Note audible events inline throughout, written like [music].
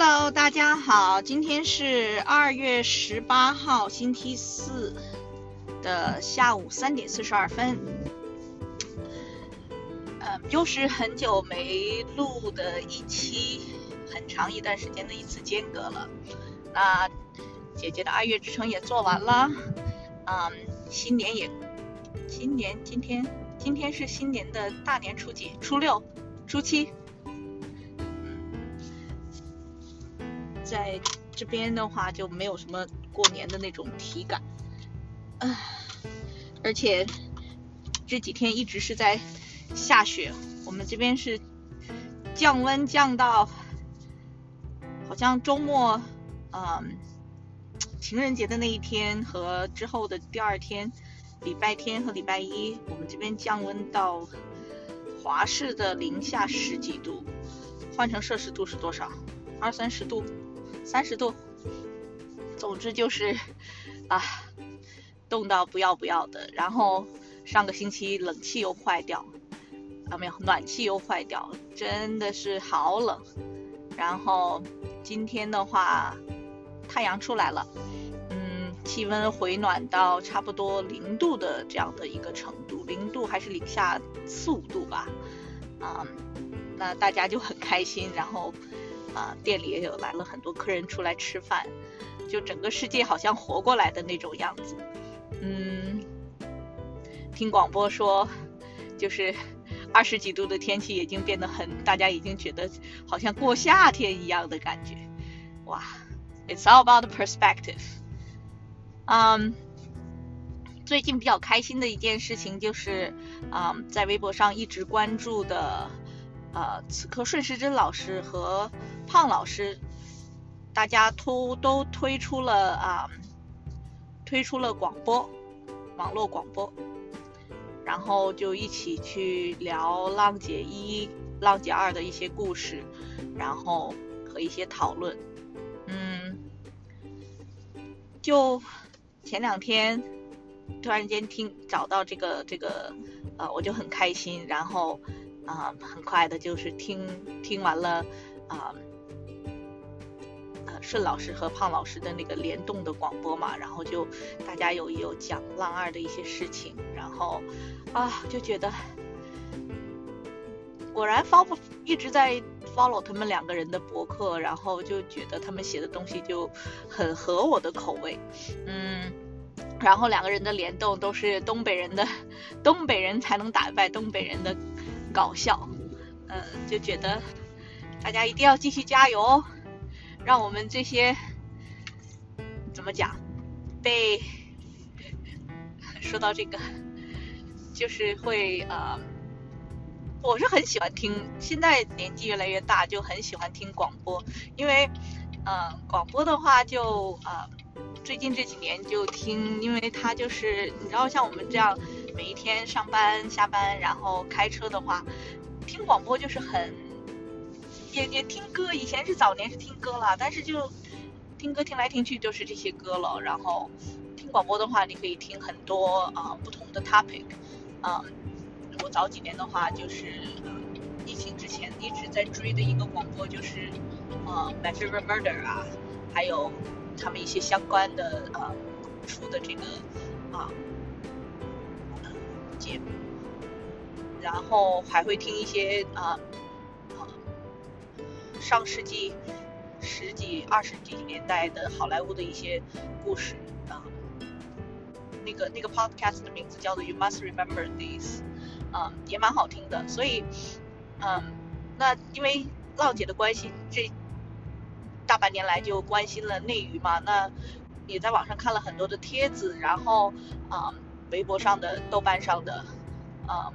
Hello，大家好，今天是二月十八号，星期四的下午三点四十二分。呃，又是很久没录的一期，很长一段时间的一次间隔了。那姐姐的二月之城也做完了，嗯，新年也，新年今天今天是新年的大年初几？初六、初七。这边的话就没有什么过年的那种体感，唉，而且这几天一直是在下雪，我们这边是降温降到好像周末，嗯，情人节的那一天和之后的第二天，礼拜天和礼拜一，我们这边降温到华氏的零下十几度，换成摄氏度是多少？二三十度。三十度，总之就是啊，冻到不要不要的。然后上个星期冷气又坏掉，啊没有，暖气又坏掉，真的是好冷。然后今天的话，太阳出来了，嗯，气温回暖到差不多零度的这样的一个程度，零度还是零下四五度吧，啊，那大家就很开心，然后。啊，店里也有来了很多客人出来吃饭，就整个世界好像活过来的那种样子。嗯，听广播说，就是二十几度的天气已经变得很，大家已经觉得好像过夏天一样的感觉。哇，It's all about perspective。嗯，最近比较开心的一件事情就是，嗯，在微博上一直关注的，呃，此刻顺时针老师和。胖老师，大家都都推出了啊，推出了广播，网络广播，然后就一起去聊浪姐一、浪姐二的一些故事，然后和一些讨论。嗯，就前两天突然间听找到这个这个，呃，我就很开心，然后啊，很快的就是听听完了啊。顺老师和胖老师的那个联动的广播嘛，然后就大家有有讲浪二的一些事情，然后啊就觉得果然 follow 一直在 follow 他们两个人的博客，然后就觉得他们写的东西就很合我的口味，嗯，然后两个人的联动都是东北人的，东北人才能打败东北人的搞笑，嗯，就觉得大家一定要继续加油哦。让我们这些怎么讲？被 [laughs] 说到这个，就是会呃，我是很喜欢听。现在年纪越来越大，就很喜欢听广播，因为嗯，广播的话就呃，最近这几年就听，因为它就是你知道，像我们这样每一天上班下班，然后开车的话，听广播就是很。也也听歌，以前是早年是听歌了，但是就听歌听来听去就是这些歌了。然后听广播的话，你可以听很多啊不同的 topic。嗯，我早几年的话，就是疫情之前一直在追的一个广播，就是呃 My Favorite Murder 啊，还有他们一些相关的呃出的这个啊然后还会听一些啊。上世纪十几、二十几年代的好莱坞的一些故事啊，那个那个 podcast 的名字叫做 You Must Remember This，嗯，也蛮好听的。所以，嗯，那因为浪姐的关系，这大半年来就关心了内娱嘛，那也在网上看了很多的帖子，然后啊，微博上的、豆瓣上的，嗯，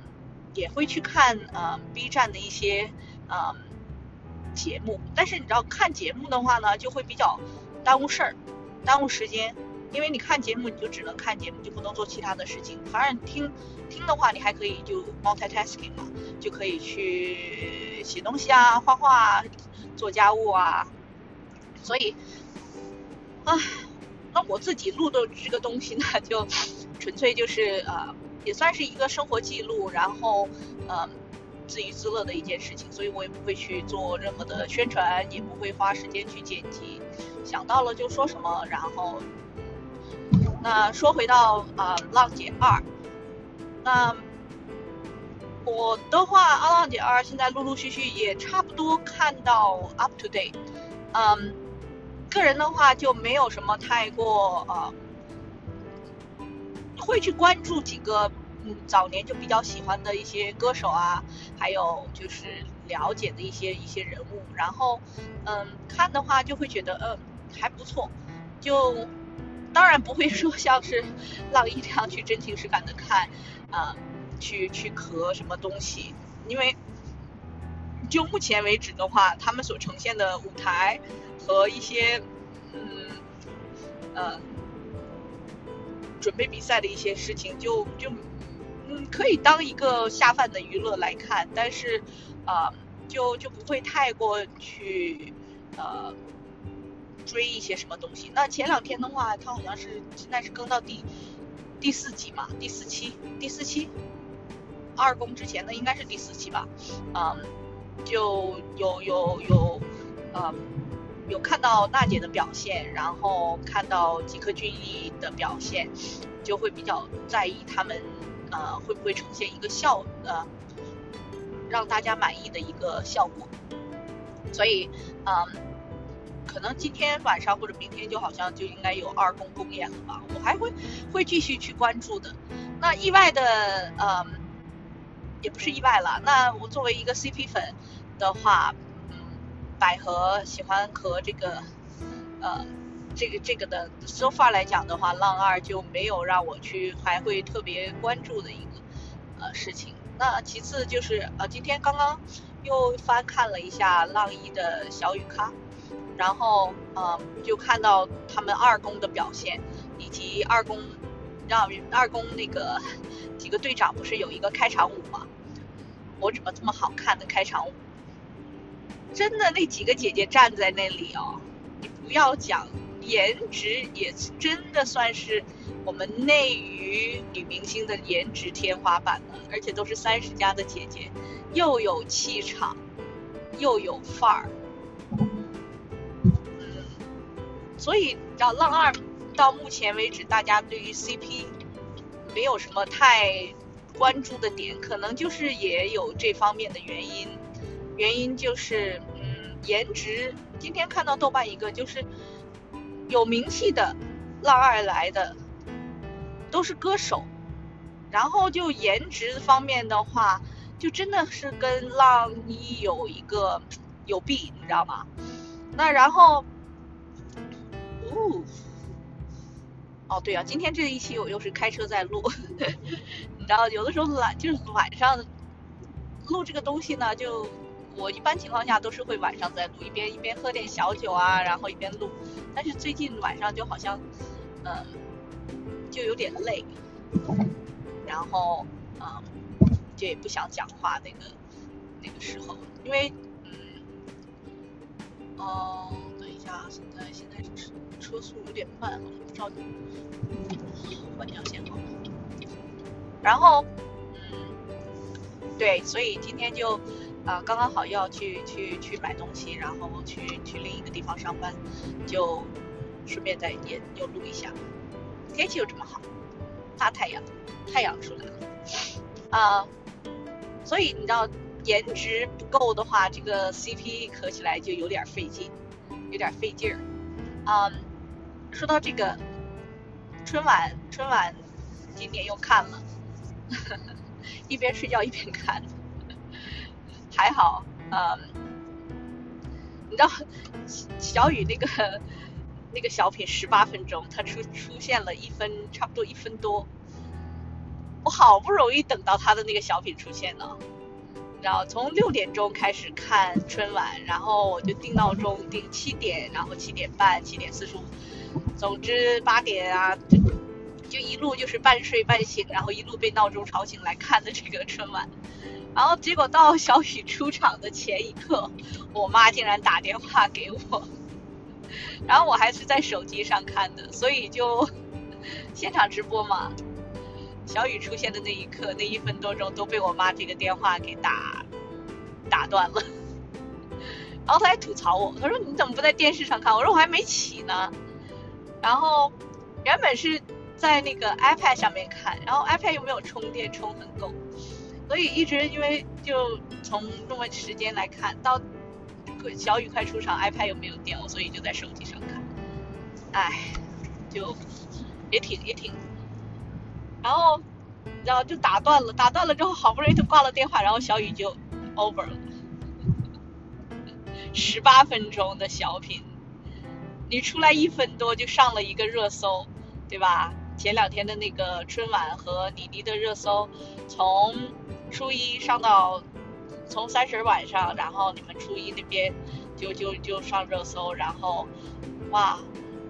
也会去看嗯 B 站的一些嗯。节目，但是你知道看节目的话呢，就会比较耽误事儿，耽误时间，因为你看节目你就只能看节目，就不能做其他的事情。反而听听的话，你还可以就 multitasking 嘛，就可以去写东西啊、画画啊、做家务啊。所以，啊，那我自己录的这个东西呢，[laughs] 就纯粹就是呃，也算是一个生活记录，然后嗯。自娱自乐的一件事情，所以我也不会去做任何的宣传，也不会花时间去剪辑，想到了就说什么。然后，那说回到啊，《浪姐二》，那我的话，《浪姐二》现在陆陆续续也差不多看到 up to date，嗯，个人的话就没有什么太过呃，会去关注几个。嗯，早年就比较喜欢的一些歌手啊，还有就是了解的一些一些人物，然后嗯看的话就会觉得嗯还不错，就当然不会说像是 [laughs] 浪一这样去真情实感的看啊，去去磕什么东西，因为就目前为止的话，他们所呈现的舞台和一些嗯呃准备比赛的一些事情，就就。嗯，可以当一个下饭的娱乐来看，但是，呃，就就不会太过去呃追一些什么东西。那前两天的话，它好像是现在是更到第第四集嘛，第四期，第四期，二公之前的应该是第四期吧，嗯，就有有有，呃，有看到娜姐的表现，然后看到吉克隽逸的表现，就会比较在意他们。呃，会不会呈现一个效呃，让大家满意的一个效果？所以，嗯，可能今天晚上或者明天就好像就应该有二公公演了吧？我还会会继续去关注的。那意外的，嗯，也不是意外了。那我作为一个 CP 粉的话，嗯，百合喜欢和这个，呃。这个这个的 so far 来讲的话，浪二就没有让我去还会特别关注的一个呃事情。那其次就是呃今天刚刚又翻看了一下浪一的小雨咖，然后呃就看到他们二公的表现，以及二宫公让二宫那个几个队长不是有一个开场舞吗？我怎么这么好看的开场舞？真的那几个姐姐站在那里哦，你不要讲。颜值也真的算是我们内娱女明星的颜值天花板了，而且都是三十加的姐姐，又有气场，又有范儿，嗯，所以你知道浪二到目前为止，大家对于 CP 没有什么太关注的点，可能就是也有这方面的原因，原因就是嗯，颜值。今天看到豆瓣一个就是。有名气的浪二来的都是歌手，然后就颜值方面的话，就真的是跟浪一有一个有弊，你知道吗？那然后，哦，哦对啊，今天这一期我又是开车在录，[laughs] 你知道有的时候晚就是晚上录这个东西呢，就我一般情况下都是会晚上在录，一边一边喝点小酒啊，然后一边录。但是最近晚上就好像，嗯，就有点累，然后，嗯，就也不想讲话那个那个时候，因为，嗯，哦，等一下，现在现在就是车速有点慢，不知道，换条线好。然后，嗯，对，所以今天就。啊，刚刚好要去去去买东西，然后去去另一个地方上班，就顺便再也又录一下。天气又这么好，大太阳，太阳出来了。啊，所以你知道颜值不够的话，这个 CP 磕起来就有点费劲，有点费劲儿。嗯，说到这个春晚，春晚今年又看了，[laughs] 一边睡觉一边看。还好，嗯，你知道小雨那个那个小品十八分钟，他出出现了一分，差不多一分多，我好不容易等到他的那个小品出现了，你知道，从六点钟开始看春晚，然后我就定闹钟定七点，然后七点半、七点四十五，总之八点啊，就一路就是半睡半醒，然后一路被闹钟吵醒来看的这个春晚。然后结果到小雨出场的前一刻，我妈竟然打电话给我，然后我还是在手机上看的，所以就现场直播嘛。小雨出现的那一刻，那一分多钟都被我妈这个电话给打打断了。[laughs] 然后她还吐槽我，她说你怎么不在电视上看？我说我还没起呢。然后原本是在那个 iPad 上面看，然后 iPad 又没有充电充很够，所以一直因为就从那么时间来看到小雨快出场，iPad 又没有电，我所以就在手机上看。唉，就也挺也挺，然后然后就打断了，打断了之后好不容易就挂了电话，然后小雨就 over 了。十八分钟的小品，你出来一分多就上了一个热搜，对吧？前两天的那个春晚和倪妮的热搜，从初一上到从三十晚上，然后你们初一那边就就就上热搜，然后哇，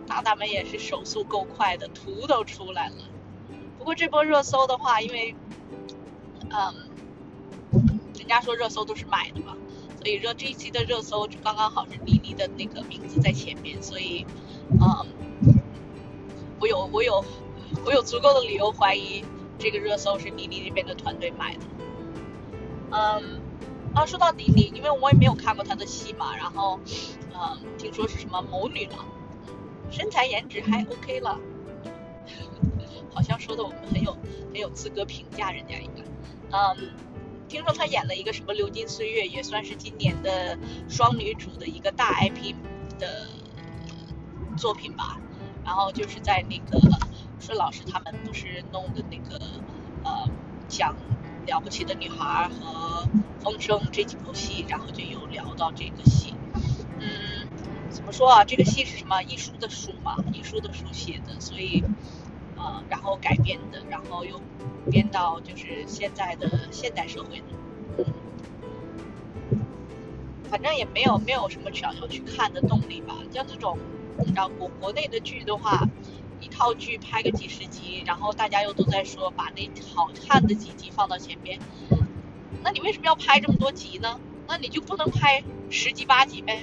大大们也是手速够快的，图都出来了。不过这波热搜的话，因为嗯，人家说热搜都是买的嘛。所以热这一期的热搜就刚刚好是妮妮的那个名字在前面，所以，嗯，我有我有我有足够的理由怀疑这个热搜是妮妮那边的团队买的。嗯，啊，说到妮妮，因为我也没有看过她的戏嘛，然后，嗯，听说是什么谋女郎，身材颜值还 OK 了，[laughs] 好像说的我们很有很有资格评价人家一样，嗯。听说她演了一个什么《流金岁月》，也算是今年的双女主的一个大 IP 的作品吧。然后就是在那个顺老师他们不是弄的那个呃讲了不起的女孩和风声这几部戏，然后就有聊到这个戏。嗯，怎么说啊？这个戏是什么？艺术的书嘛，艺术的书写的，所以。呃，然后改编的，然后又编到就是现在的现代社会的，嗯，反正也没有没有什么想要去看的动力吧。像这种，你知道国国内的剧的话，一套剧拍个几十集，然后大家又都在说把那好看的几集放到前边，那你为什么要拍这么多集呢？那你就不能拍十集八集呗？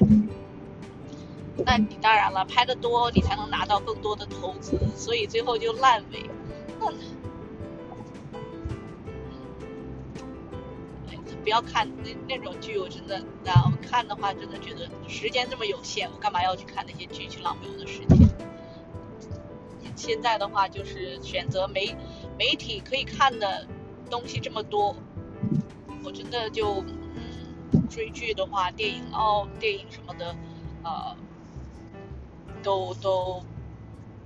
那你当然了，拍的多，你才能拿到更多的投资，所以最后就烂尾。那，不要看那那种剧，我真的，然后看的话，真的觉得时间这么有限，我干嘛要去看那些剧，去浪费我的时间？现在的话，就是选择媒媒体可以看的东西这么多，我真的就嗯追剧的话，电影哦，电影什么的，呃。都都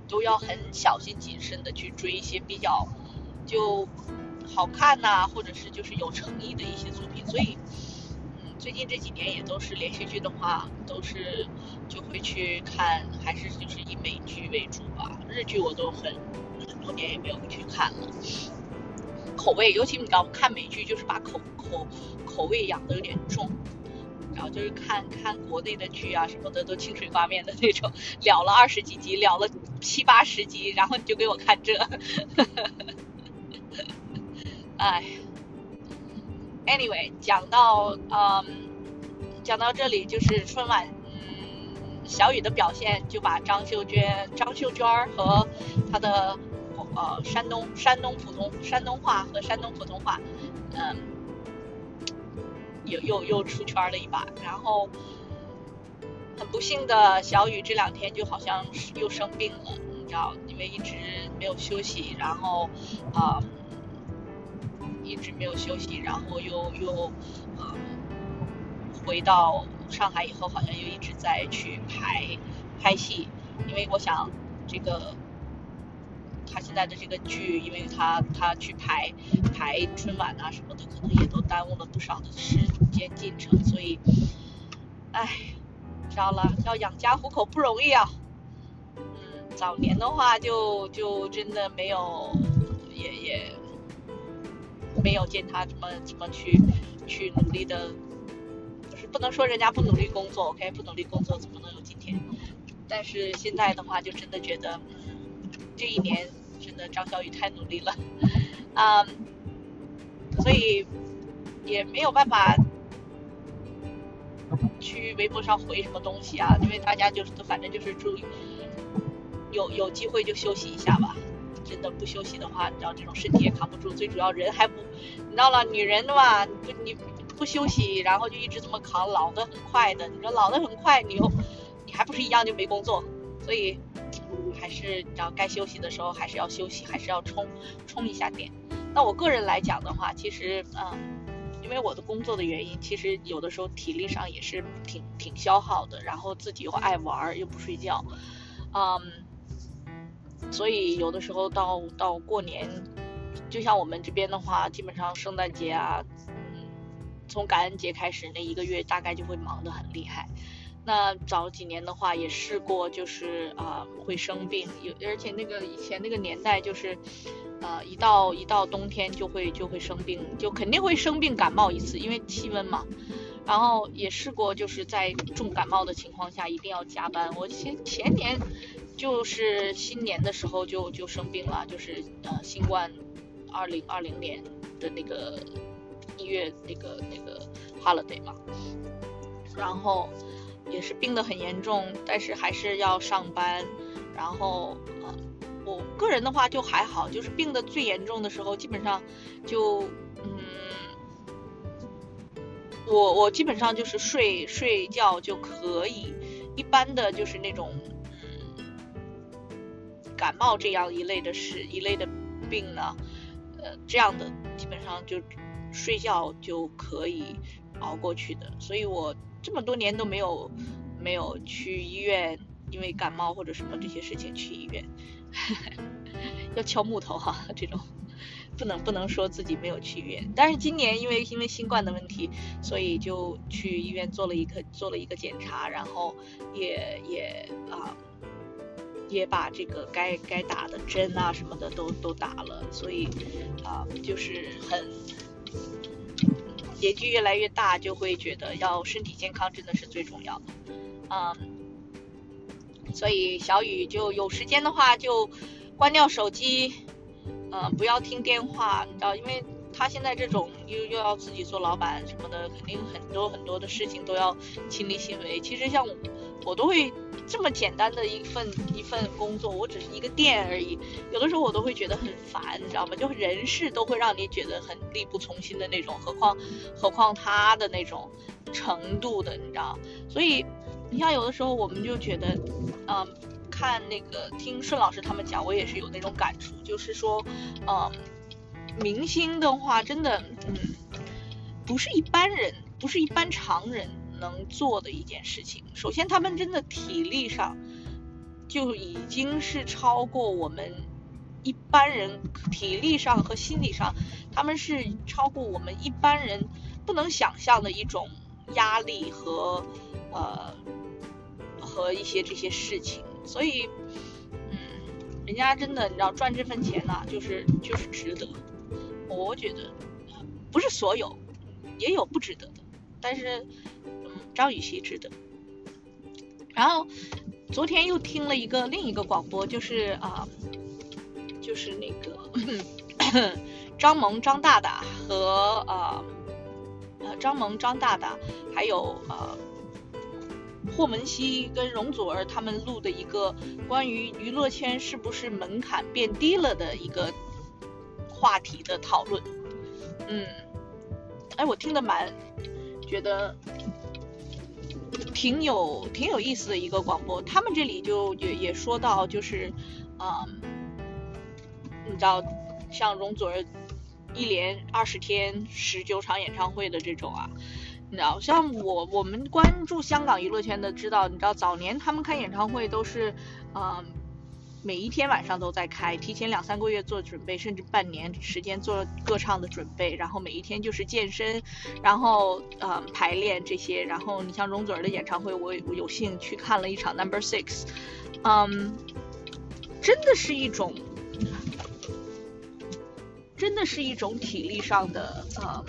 都要很小心谨慎的去追一些比较就好看呐，或者是就是有诚意的一些作品。所以，嗯，最近这几年也都是连续剧的话，都是就会去看，还是就是以美剧为主吧。日剧我都很很多年也没有去看了。口味，尤其你知道看美剧，就是把口口口味养的有点重。然后就是看看国内的剧啊什么的，都清水挂面的那种，聊了二十几集，聊了七八十集，然后你就给我看这，[laughs] 哎，anyway，讲到嗯，讲到这里就是春晚，嗯，小雨的表现就把张秀娟、张秀娟和她的呃山东山东普通山东话和山东普通话，嗯。又又又出圈了一把，然后很不幸的小雨这两天就好像是又生病了，你知道，因为一直没有休息，然后啊一直没有休息，然后又又嗯回到上海以后，好像又一直在去拍拍戏，因为我想这个。他现在的这个剧，因为他他去排排春晚啊什么的，可能也都耽误了不少的时间进程，所以，唉，知道了，要养家糊口不容易啊。嗯，早年的话就就真的没有，也也没有见他怎么怎么去去努力的，就是不能说人家不努力工作，OK，不努力工作怎么能有今天？但是现在的话，就真的觉得。这一年真的张小雨太努力了，啊，[laughs] 所以也没有办法去微博上回什么东西啊，因为大家就是都反正就是注意，有有机会就休息一下吧。真的不休息的话，你知道这种身体也扛不住，最主要人还不，你知道了，女人的话，不你不休息，然后就一直这么扛，老得很快的。你说老得很快，你又你还不是一样就没工作？所以还是你知道该休息的时候还是要休息，还是要充充一下电。那我个人来讲的话，其实嗯，因为我的工作的原因，其实有的时候体力上也是挺挺消耗的，然后自己又爱玩又不睡觉，嗯。所以有的时候到到过年，就像我们这边的话，基本上圣诞节啊，嗯，从感恩节开始那一个月大概就会忙得很厉害。那早几年的话也试过，就是啊会生病，有而且那个以前那个年代就是，呃一到一到冬天就会就会生病，就肯定会生病感冒一次，因为气温嘛。然后也试过，就是在重感冒的情况下一定要加班。我前前年。就是新年的时候就就生病了，就是呃新冠二零二零年的那个一月那个那个 holiday 嘛，然后也是病得很严重，但是还是要上班。然后呃我个人的话就还好，就是病得最严重的时候，基本上就嗯我我基本上就是睡睡觉就可以，一般的就是那种。嗯感冒这样一类的事一类的病呢，呃，这样的基本上就睡觉就可以熬过去的，所以我这么多年都没有没有去医院，因为感冒或者什么这些事情去医院，[laughs] 要敲木头哈，这种不能不能说自己没有去医院，但是今年因为因为新冠的问题，所以就去医院做了一个做了一个检查，然后也也啊。也把这个该该打的针啊什么的都都打了，所以啊就是很年纪越来越大，就会觉得要身体健康真的是最重要的，嗯，所以小雨就有时间的话就关掉手机，嗯，不要听电话，你知道，因为他现在这种又又要自己做老板什么的，肯定很多很多的事情都要亲力亲为。其实像我都会。这么简单的一份一份工作，我只是一个店而已。有的时候我都会觉得很烦，你知道吗？就人事都会让你觉得很力不从心的那种，何况何况他的那种程度的，你知道？所以你像有的时候我们就觉得，嗯，看那个听顺老师他们讲，我也是有那种感触，就是说，嗯，明星的话真的，嗯，不是一般人，不是一般常人。能做的一件事情，首先他们真的体力上就已经是超过我们一般人体力上和心理上，他们是超过我们一般人不能想象的一种压力和呃和一些这些事情，所以嗯，人家真的你知道赚这份钱呢，就是就是值得，我觉得不是所有也有不值得的，但是。张雨绮值得。然后昨天又听了一个另一个广播，就是啊，就是那个张萌张大大和啊呃张萌张大大还有呃霍汶希跟容祖儿他们录的一个关于娱乐圈是不是门槛变低了的一个话题的讨论。嗯，哎，我听得蛮觉得。挺有挺有意思的一个广播，他们这里就也也说到，就是，嗯，你知道，像容祖儿一连二十天十九场演唱会的这种啊，你知道，像我我们关注香港娱乐圈的知道，你知道早年他们开演唱会都是，嗯。每一天晚上都在开，提前两三个月做准备，甚至半年时间做歌唱的准备，然后每一天就是健身，然后呃排练这些，然后你像容祖儿的演唱会，我我有幸去看了一场 Number Six，嗯，真的是一种，真的是一种体力上的呃。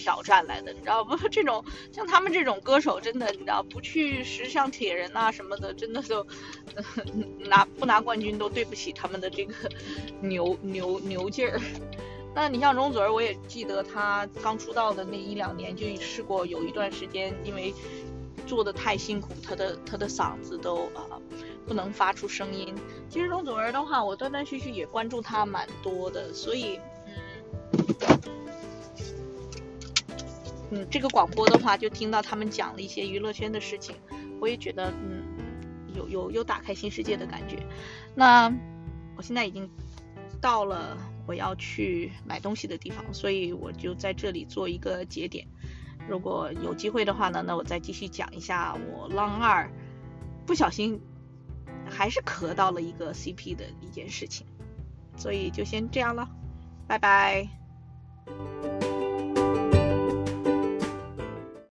挑战来的，你知道不？[laughs] 这种像他们这种歌手，真的，你知道不去时尚铁人呐什么的，真的都 [laughs] 拿不拿冠军都对不起他们的这个 [laughs] 牛牛牛劲儿。那你像容祖儿，我也记得她刚出道的那一两年就试过有一段时间，因为做的太辛苦，她的她的嗓子都啊不能发出声音。其实容祖儿的话，我断断续续也关注她蛮多的，所以嗯。嗯，这个广播的话，就听到他们讲了一些娱乐圈的事情，我也觉得嗯，有有有打开新世界的感觉。那我现在已经到了我要去买东西的地方，所以我就在这里做一个节点。如果有机会的话呢，那我再继续讲一下我浪二不小心还是磕到了一个 CP 的一件事情。所以就先这样了，拜拜。